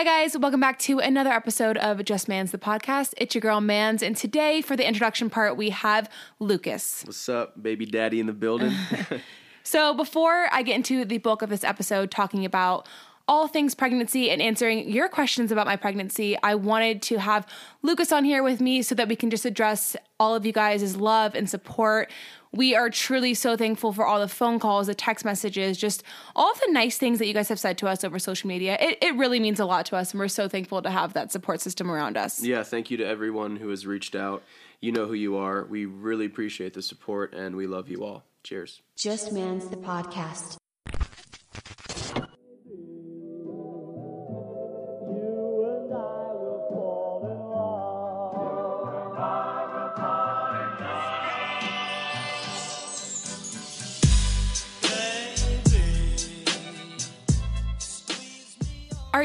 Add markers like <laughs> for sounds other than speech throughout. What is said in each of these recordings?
Hi, guys. Welcome back to another episode of Just Mans the podcast. It's your girl, Mans. And today, for the introduction part, we have Lucas. What's up, baby daddy in the building? <laughs> <laughs> So, before I get into the bulk of this episode talking about all things pregnancy and answering your questions about my pregnancy, I wanted to have Lucas on here with me so that we can just address all of you guys' love and support. We are truly so thankful for all the phone calls, the text messages, just all the nice things that you guys have said to us over social media. It, it really means a lot to us, and we're so thankful to have that support system around us. yeah, thank you to everyone who has reached out. You know who you are. We really appreciate the support and we love you all. Cheers. Just Mans the podcast.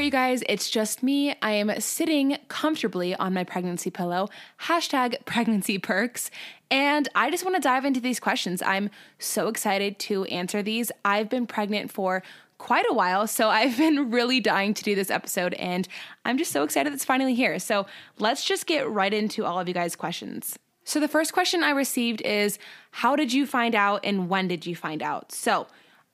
You guys, it's just me. I am sitting comfortably on my pregnancy pillow, hashtag pregnancy perks. And I just want to dive into these questions. I'm so excited to answer these. I've been pregnant for quite a while, so <laughs> I've been really dying to do this episode, and I'm just so excited it's finally here. So let's just get right into all of you guys' questions. So the first question I received is How did you find out and when did you find out? So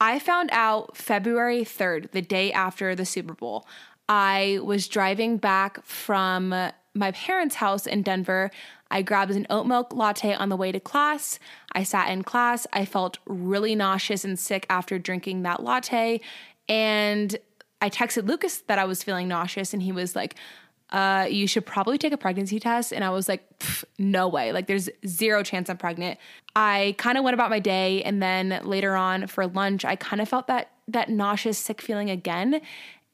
I found out February 3rd, the day after the Super Bowl. I was driving back from my parents' house in Denver. I grabbed an oat milk latte on the way to class. I sat in class. I felt really nauseous and sick after drinking that latte. And I texted Lucas that I was feeling nauseous, and he was like, uh, you should probably take a pregnancy test. And I was like, no way. Like, there's zero chance I'm pregnant. I kind of went about my day. And then later on for lunch, I kind of felt that, that nauseous, sick feeling again.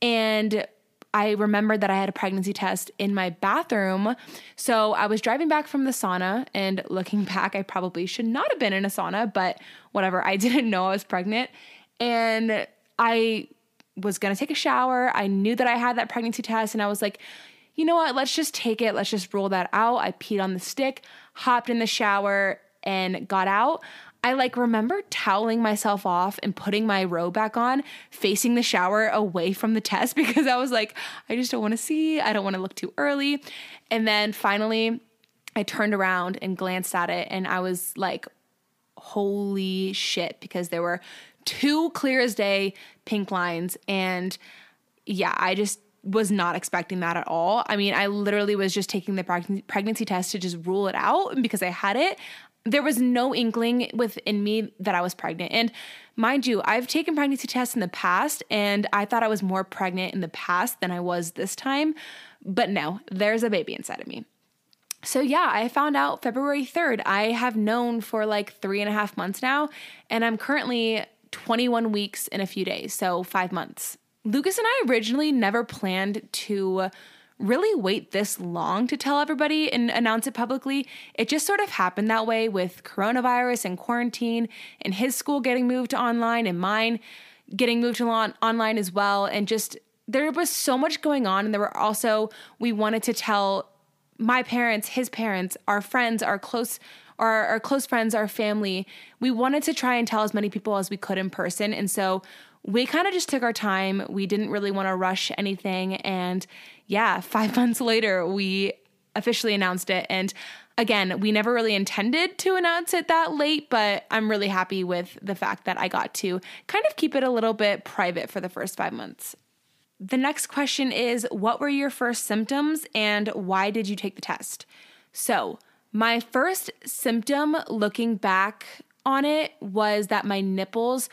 And I remembered that I had a pregnancy test in my bathroom. So I was driving back from the sauna and looking back, I probably should not have been in a sauna, but whatever. I <laughs> didn't know I was pregnant. And I was going to take a shower. I knew that I had that pregnancy test and I was like, you know what? Let's just take it. Let's just roll that out. I peed on the stick, hopped in the shower, and got out. I like remember toweling myself off and putting my robe back on, facing the shower away from the test <laughs> because I was like, I just don't want to see. I don't want to look too early. And then finally, I turned around and glanced at it, and I was like, holy shit, because there were two clear as day pink lines. And yeah, I just was not expecting that at all. I mean, I literally was just taking the preg- pregnancy test to just rule it out because I had it. There was no inkling within me that I was pregnant. And mind you, I've taken pregnancy tests in the past and I thought I was more pregnant in the past than I was this time. But no, there's a baby inside of me. So, yeah, I found out February 3rd. I have known for like three and a half months now, and I'm currently 21 weeks in a few days, so five months. Lucas and I originally never planned to really wait this long to tell everybody and announce it publicly. It just sort of happened that way with coronavirus and quarantine, and his school getting moved to online, and mine getting moved to on- online as well. And just there was so much going on, and there were also, we wanted to tell my parents, his parents, our friends, our close our, our close friends, our family, we wanted to try and tell as many people as we could in person. And so we kind of just took our time. We didn't really want to rush anything. And yeah, <laughs> five months later, we officially announced it. And again, we never really intended to announce it that late, but I'm really happy with the fact that I got to kind of keep it a little bit private for the first five months. The next question is What were your first symptoms and why did you take the test? So, my first symptom looking back on it was that my nipples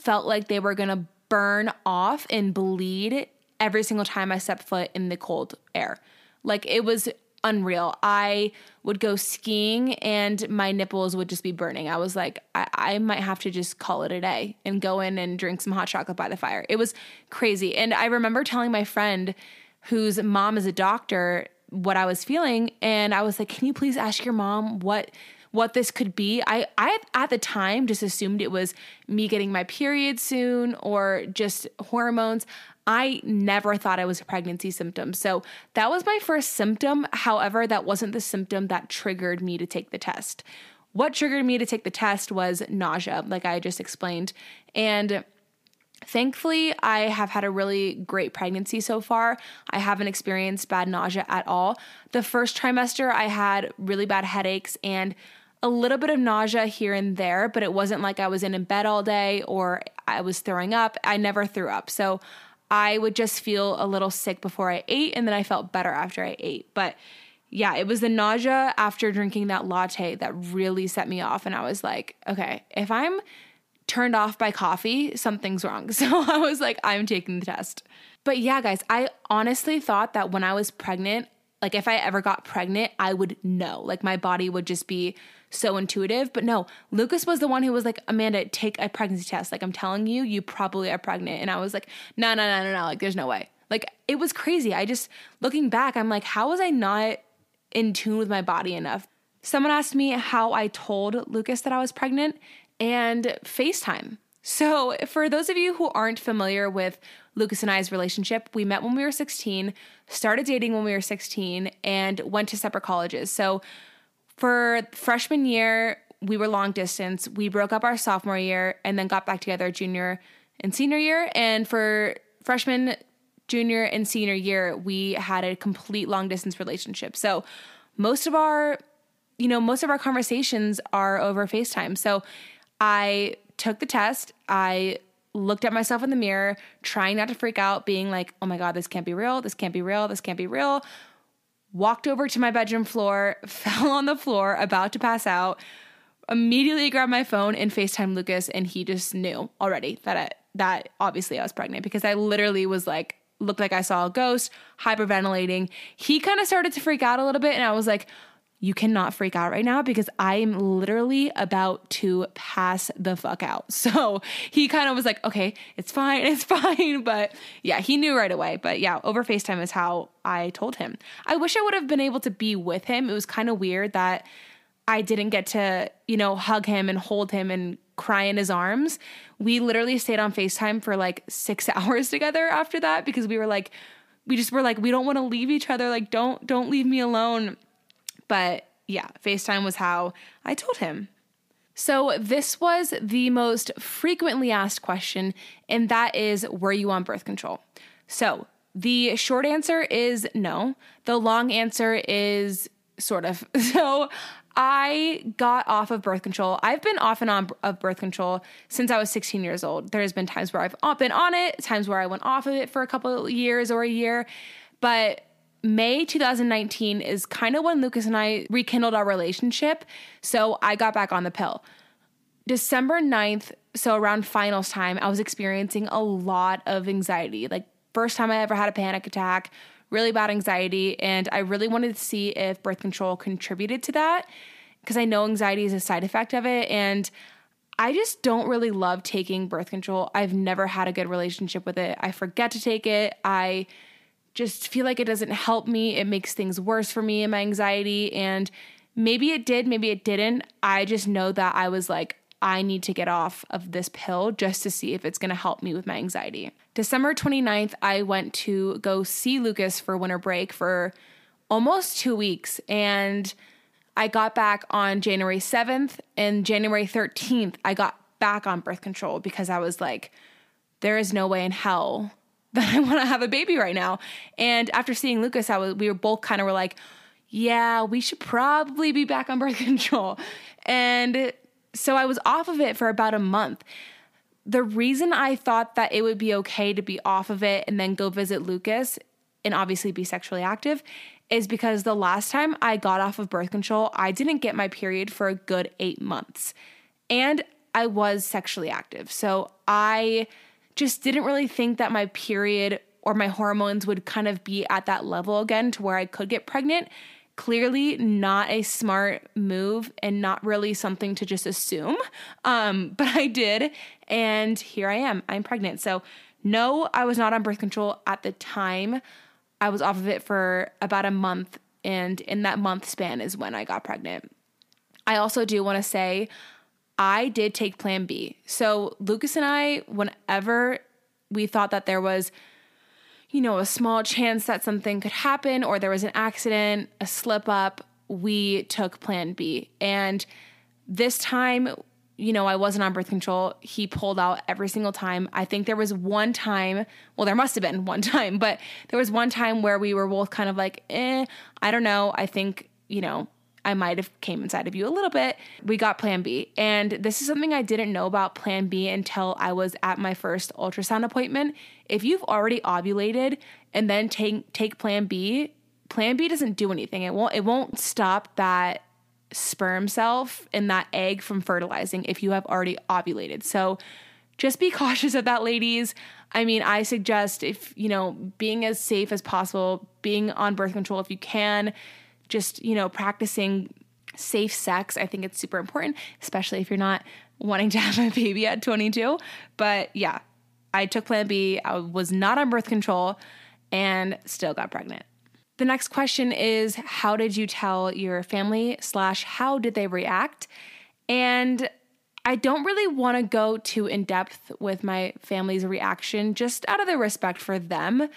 felt like they were gonna burn off and bleed every single time I stepped foot in the cold air. Like it was unreal. I would go skiing and my nipples would just be burning. I was like, I, I might have to just call it a day and go in and drink some hot chocolate by the fire. It was crazy. And I remember telling my friend whose mom is a doctor what I was feeling and I was like, "Can you please ask your mom what what this could be?" I I at the time just assumed it was me getting my period soon or just hormones. I never thought I was a pregnancy symptom. So that was my first symptom. However, that wasn't the symptom that triggered me to take the test. What triggered me to take the test was nausea, like I just explained. And Thankfully, I have had a really great pregnancy so far. I haven't experienced bad nausea at all. The first trimester, I had really bad headaches and a little bit of nausea here and there, but it wasn't like I was in bed all day or I was throwing up. I never threw up. So I would just feel a little sick before I ate and then I felt better after I ate. But yeah, it was the nausea after drinking that latte that really set me off. And I was like, okay, if I'm turned off by coffee, something's wrong. <laughs> So I was like, I'm taking the test. But yeah, guys, I honestly thought that when I was pregnant, like if I ever got pregnant, I would know. Like my body would just be so intuitive. But no, Lucas was the one who was like, Amanda, take a pregnancy test. Like I'm telling you, you probably are pregnant. And I was like, no, no, no, no, no. Like there's no way. Like it was crazy. I just, looking back, I'm like, how was I not in tune with my body enough? Someone asked me how I told Lucas that I was pregnant and FaceTime. So, for those of you who aren't familiar with Lucas and I's relationship, we met when we were 16, started dating when we were 16, and went to separate colleges. So, for freshman year, we were long distance. We broke up our sophomore year and then got back together junior and senior year. And for freshman, junior, and senior year, we had a complete long distance relationship. So, most of our you know, most of our conversations are over FaceTime. So I took the test. I looked at myself in the mirror, trying not to freak out, being like, oh my God, this can't be real. This can't be real. This can't be real. Walked over to my bedroom floor, <laughs> fell on the floor, about to pass out. Immediately grabbed my phone and FaceTime Lucas, and he just knew already that I, that obviously I was pregnant because I literally was like, looked like I saw a ghost, hyperventilating. He kind of started to freak out a little bit, and I was like, you cannot freak out right now because I'm literally about to pass the fuck out. <laughs> So he kind of was like, okay, it's fine, <laughs> it's fine. But yeah, he knew right away. But yeah, over FaceTime is how I told him. I wish I would have been able to be with him. It was kind of weird that I didn't get to, you know, hug him and hold him and cry in his arms. We literally stayed on FaceTime for like six <laughs> hours together after that because we were like, we just were like, we don't want to leave each other. Like, don't, don't leave me alone but yeah, FaceTime was how I told him. So, this was the most frequently asked question, and that is Were you on birth control? So, the short answer is no. The long answer is sort of. <laughs> So, I got off of birth control. I've been off and on of birth control since I was 16 years old. There's been times where I've been on it, times where I went off of it for a couple years or a year, but May 2019 is kind of when Lucas and I rekindled our relationship. So I got back on the pill. December 9th, so around finals time, I was experiencing a lot of anxiety. Like, first time I ever had a panic attack, really bad anxiety. And I really wanted to see if birth control contributed to that because I know anxiety is a side effect of it. And I just don't really love taking birth control. I've never had a good relationship with it. I forget to take it. I just feel like it doesn't help me. It makes things worse for me and my anxiety. And maybe it did, maybe it didn't. I just know that I was like, I need to get off of this pill just to see if it's gonna help me with my anxiety. December 29th, I went to go see Lucas for winter break for almost two weeks. And I got back on January 7th. And January 13th, I got back on birth control because I was like, there is no way in hell <laughs> that I want to have a baby right now. And after seeing Lucas, I was, we were both kind of were like, yeah, we should probably be back on birth <laughs> control. And so I was off of it for about a month. The reason I thought that it would be okay to be off of it and then go visit Lucas and obviously be sexually active is because the last time I got off of birth control, I didn't get my period for a good eight months. And I was sexually active. So I just didn't really think that my period or my hormones would kind of be at that level again to where I could get pregnant. Clearly, not a smart move and not really something to just assume. Um, <laughs> but I did, and here I am. I'm pregnant. So, no, I was not on birth control at the time. I was off of it for about a month, and in that month span is when I got pregnant. I also do want to say I did take plan B. So Lucas and I, whenever we thought that there was, you know, a small chance that something could happen or there was an accident, a slip up, we took plan B. And this time, you know, I wasn't on birth control, he pulled out every single time. I think there was one time, well, there must have been one <laughs> time, but there was one time where we were both kind of like, eh, I don't know. I think, you know, I might have came inside of you a little bit. We got plan B. And this is something I didn't know about plan B until I was at my first ultrasound appointment. If you've already ovulated and then take take plan B, plan B doesn't do anything. It won't it won't stop that sperm cell in that egg from fertilizing if you have already ovulated. So just be <laughs> cautious of that ladies. I mean, I suggest if, you know, being as safe as possible, being on birth control if you can, just, you know, practicing safe sex. I think it's super important, especially if you're not wanting to <laughs> have a baby at 22. But yeah, I took plan B. I was not on birth control and still got pregnant. The next question is How did you tell your family, slash, how did they react? And I don't really want to go too in depth with my family's reaction, just out of the respect for them.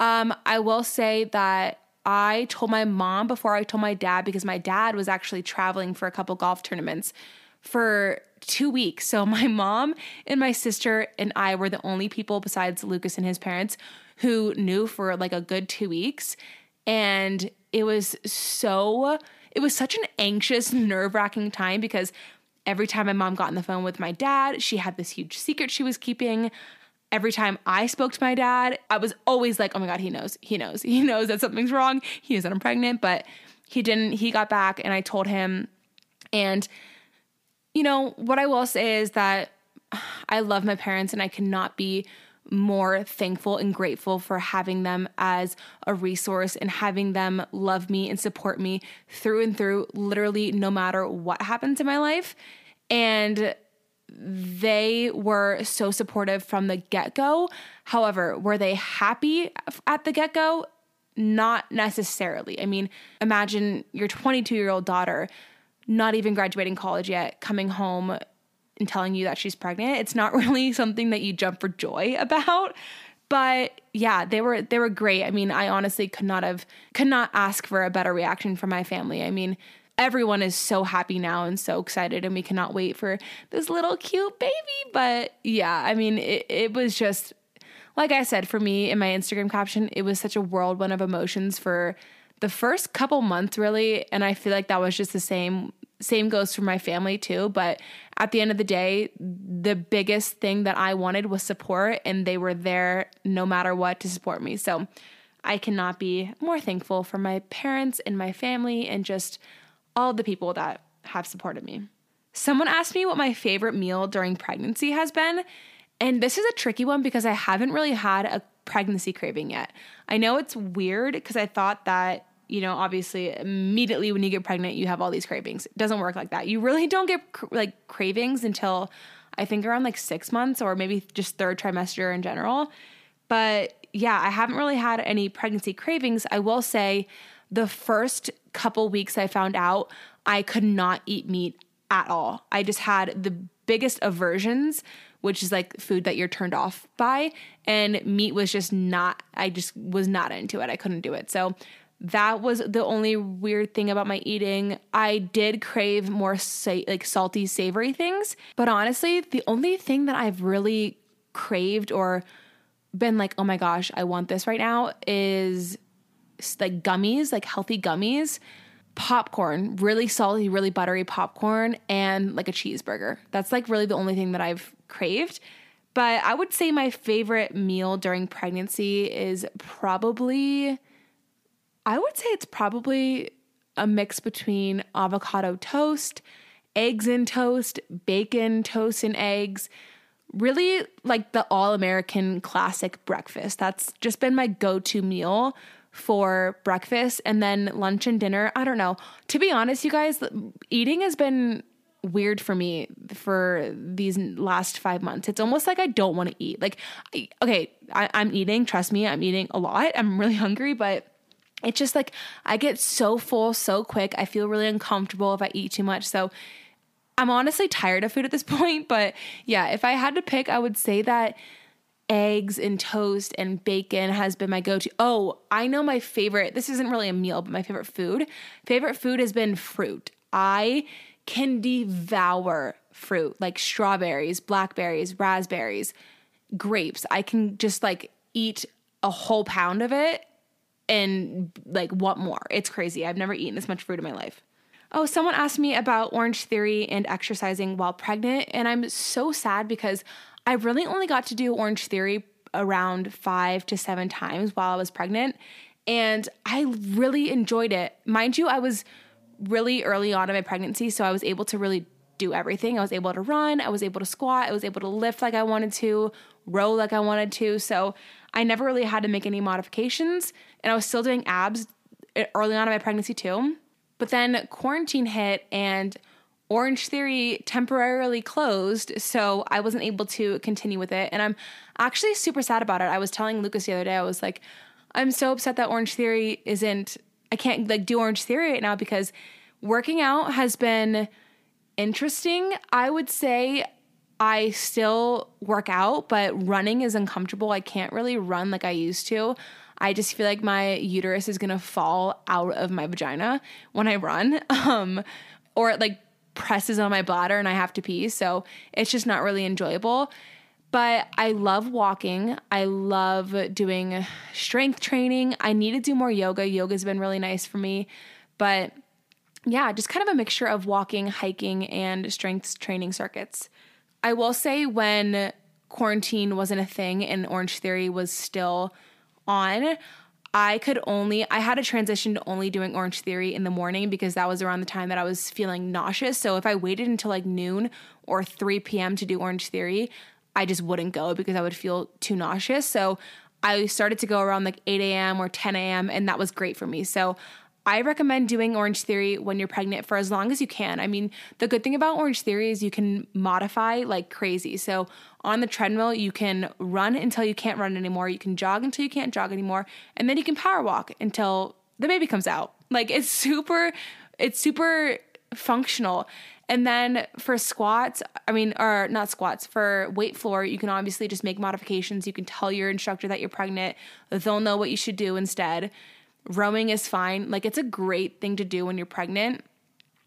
Um, I will say that I told my mom before I told my dad because my dad was actually traveling for a couple golf tournaments for two weeks. So <laughs> my mom and my sister and I were the only people besides Lucas and his parents who knew for like a good two weeks. And it was so, it was such an anxious, nerve wracking time because every time my mom got on the phone with my dad, she had this huge secret she was keeping every time I spoke to my dad, I was always like, oh my God, he knows, he knows, <laughs> he knows that something's wrong. He knows that I'm pregnant, but he didn't. He got back and I told him. And, you know, what I will say is that <sighs> I love my parents and I cannot be more thankful and grateful for having them as a resource and having them love me and support me through and through, literally, no matter what happens in my life. And they were so supportive from the get go. However, were they happy at the get go? Not necessarily. I mean, imagine your 22 year old daughter, not even graduating college yet, coming home and telling you that she's pregnant. It's not <laughs> really something that you jump for joy about. But yeah, they were they were great. I mean, I honestly could not have could not ask for a better reaction from my family. I mean, everyone is so happy now and so excited and we cannot wait for this little cute baby. But yeah i mean it, it was just like i said for me in my instagram caption it was such a whirlwind of emotions for the first couple months really. And i feel like that was just the same same goes for my family too. But at the end of the day the biggest thing that i wanted was support and they were there no matter what to support me. So i cannot be more thankful for my parents and my family and just all the people that have supported me. Someone asked me what my favorite meal during pregnancy has been. And this is a tricky one because I haven't really had a pregnancy craving yet. I know it's weird because I thought that, you know, obviously immediately when you get pregnant, you have all these cravings. It doesn't work like that. You really don't get like cravings until I think around like six months or maybe just third trimester in general. But yeah, I haven't really had any pregnancy cravings. I will say the first couple weeks I found out I could not eat meat at all. I just had the biggest aversions, which is like food that you're turned off by. And meat was just not, I just was not into it. I couldn't do it. So that was the only weird thing about my eating. I did crave more sa- like salty, savory things. But honestly, the only thing that I've really craved or been like, oh my gosh, I want this right now is like gummies, like healthy gummies, popcorn, really salty, really buttery popcorn, and like a cheeseburger. That's like really the only thing that I've craved. But I would say my favorite meal during pregnancy is probably, I would say it's probably a mix between avocado toast, eggs and toast, bacon, toast, and eggs. Really like the all American classic breakfast. That's just been my go to meal for breakfast and then lunch and dinner. I don't know. To be honest, you guys, eating has been weird for me for these last five months. It's almost like I don't want to eat. Like, okay, I, I'm eating. Trust me, I'm eating a lot. I'm really <laughs> hungry, but it's just like I get so full so quick. I feel really uncomfortable if I eat too much. So I'm honestly tired of food at this <laughs> point. But yeah, if I had to pick, I would say that eggs and toast and bacon has been my go to. Oh, I know my favorite. This isn't really a meal, but my favorite food. Favorite food has been fruit. I can devour fruit, like strawberries, blackberries, raspberries, grapes. I can just like eat a whole pound of it and like what more? It's crazy. I've never eaten this much fruit in my life. Oh, someone asked me about Orange Theory and exercising while pregnant, and I'm so sad because I really only got to do Orange Theory around five to seven times while I was pregnant, and I really enjoyed it. Mind you, I was really early on in my pregnancy, so I was able to really do everything. I was able to run, I was able to squat, I was able to lift like I wanted to, row like I wanted to. So I never really had to make any modifications, and I was still doing abs eh, early on in my pregnancy too. But then quarantine hit and Orange Theory temporarily closed, so I wasn't able to continue with it. And I'm actually super sad about it. I was telling Lucas the other day, I was like, I'm so upset that Orange Theory isn't, I can't like do Orange Theory right now because working out has been interesting. I would say I still work out, but running is uncomfortable. I can't really run like I used to. I just feel like my uterus is gonna fall out of my vagina when I run. <laughs> Um, or like presses on my bladder and I have to pee. So it's just not really enjoyable. But I love walking. I love doing strength training. I need to do more yoga. Yoga's been really nice for me. But yeah, just kind of a mixture of walking, hiking, and strength training circuits. I will say when quarantine wasn't a thing and Orange Theory was still on, I could only, I had to transition to only doing Orange Theory in the morning because that was around the time that I was feeling nauseous. So if I waited until like noon or 3 p.m. to do Orange Theory, I just wouldn't go because I would feel too nauseous. So I started to go around like 8 a.m. or 10 a.m., and that was great for me. So I recommend doing Orange Theory when you're pregnant for as long as you can. I mean, the good thing about Orange Theory is you can modify like crazy. So on the treadmill, you can run until you can't run anymore. You can jog until you can't jog anymore. And then you can power walk until the baby comes out. Like it's super, it's super functional. And then for squats, I mean, or not squats, for weight floor, you can obviously just make modifications. You can tell your instructor that you're pregnant, they'll know what you should do instead. Rowing is fine. Like, it's a great thing to do when you're pregnant.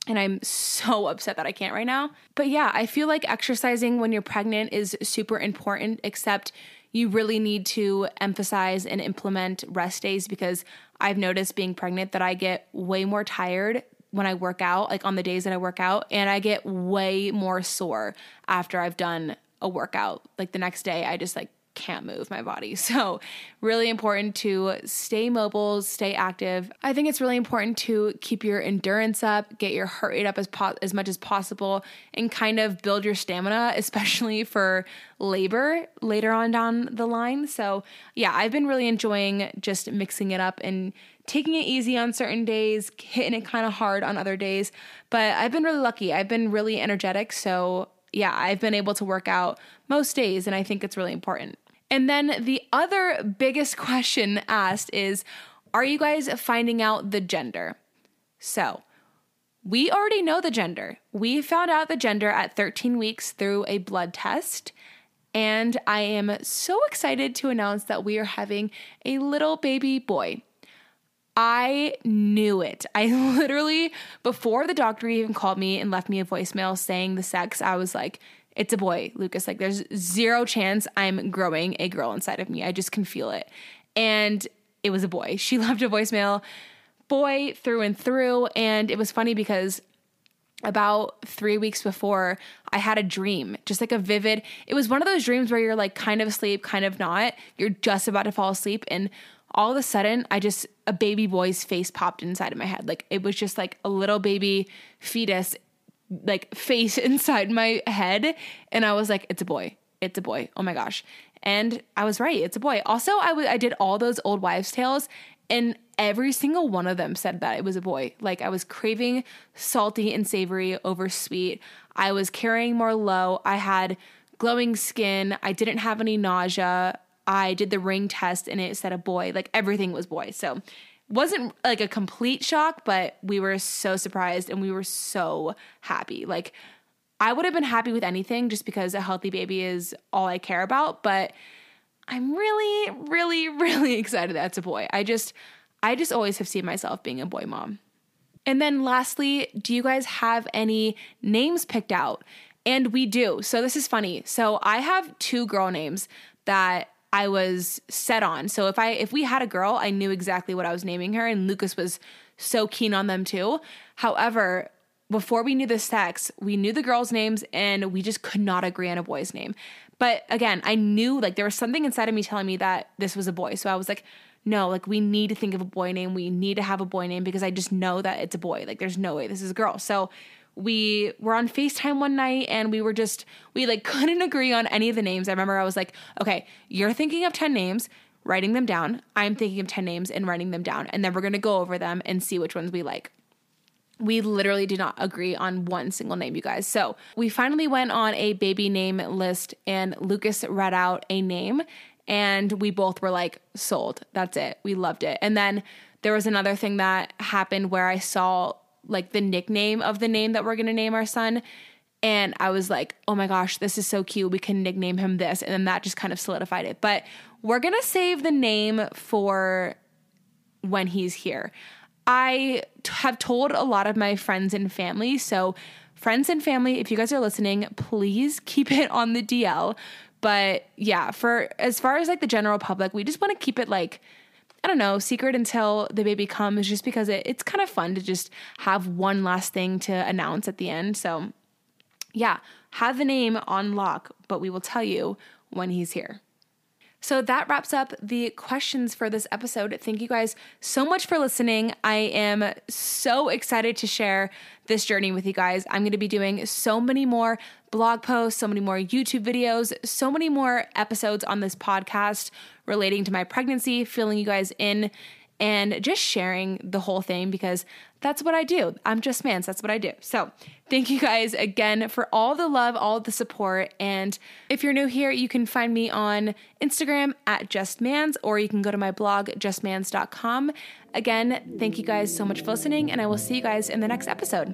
And I'm so <laughs> upset that I can't right now. But yeah, I feel like exercising when you're pregnant is super important, except you really need to emphasize and implement rest days because I've noticed being pregnant that I get way more tired when I work out, like on the days that I work out, and I get way more sore after I've done a workout. Like the next day, I just like can't move my body. <laughs> So, really important to stay mobile, stay active. I think it's really important to keep your endurance up, get your heart rate up as po- as much as possible and kind of build your stamina, <laughs> especially for labor later on down the line. So, yeah, I've been really enjoying just mixing it up and taking it easy on certain days, hitting it kind of hard on other days. But I've been really lucky. I've been really energetic, so yeah, I've been able to work out most days and I think it's really important. And then the other biggest <laughs> question asked is Are you guys finding out the gender? So, we already know the gender. We found out the gender at 13 weeks through a blood test. And I am so excited to announce that we are having a little baby boy. I knew it. I <laughs> literally, before the doctor even called me and left me a voicemail saying the sex, I was like, it's a boy, Lucas. Like, there's zero chance I'm growing a girl inside of me. I just can feel it. And it was a boy. <laughs> She left a voicemail, boy through and through. And it was funny because about three weeks before, I had a dream, just like a vivid. It was one of those dreams where you're like kind of asleep, kind of not. You're just about to fall asleep. And all of a sudden, I just, a baby boy's face popped inside of my head. Like it was just like a little baby fetus like face <laughs> inside my head and I was like it's a boy. It's a boy. Oh my gosh. And I was right. It's a boy. Also, I I did all those old wives tales and every single one of them said that it was a boy. Like I was craving salty and savory over sweet. I was carrying more low. I had glowing skin. I didn't have any nausea. I did the ring test and it said a boy. Like everything was boy. So wasn't like a complete shock, but we were so surprised and we were so happy. Like, I would have been happy with anything just because a healthy baby is all I care about, but I'm really, really, <laughs> really excited that's a boy. I just, I just always have seen myself being a boy mom. And then lastly, do you guys have any names picked out? And we do. So this is funny. So I have two girl names that I was set on. So if I if we had a girl, I knew exactly what I was naming her and Lucas was so keen on them too. However, before we knew the sex, we knew the girls' names and we just could not agree on a boy's name. But again, I knew like there was something inside of me telling me that this was a boy. So I was like, no, like we need to think of a boy name. We need to have a boy name because I just know that it's a boy. Like there's no way this is a girl. So we were on FaceTime one night and we were just, we like <laughs> couldn't agree on any of the names. I remember I was like, okay, you're thinking of 10 names, writing them down. I'm thinking of 10 names and writing them down. And then we're going to go over them and see which ones we like. We literally did not agree on one single name, you guys. So we finally went on a baby name list and Lucas read out a name and we both were like sold. That's it. We loved it. And then there was another thing that happened where I saw like the nickname of the name that we're going to name our son and I was like, "Oh my gosh, this is so cute. We can nickname him this." And then that just kind of solidified it. But we're going to save the name for when he's here. I have told a lot of my friends and family, so friends and family, if you guys are listening, please keep it on the DL but yeah, for as far as like the general public, we just want to keep it like I don't know, secret until the baby comes just because it, it's kind of fun to just have one last thing to announce at the end. So, yeah, have the name on lock, but we will tell you when he's here. So that wraps up the questions for this episode. Thank you guys so much for listening. I am so excited to share this journey with you guys. I'm going to be doing so many more blog posts, so many more YouTube videos, so many more episodes on this podcast relating to my pregnancy, filling you guys in and just sharing the whole thing because that's what I do. I'm just Mans. That's what I do. So, thank you guys again for all the love, all the support. And if you're new here, you can find me on Instagram at justmans or you can go to my blog, justmans.com. Again, thank you guys so much for listening, and I will see you guys in the next episode.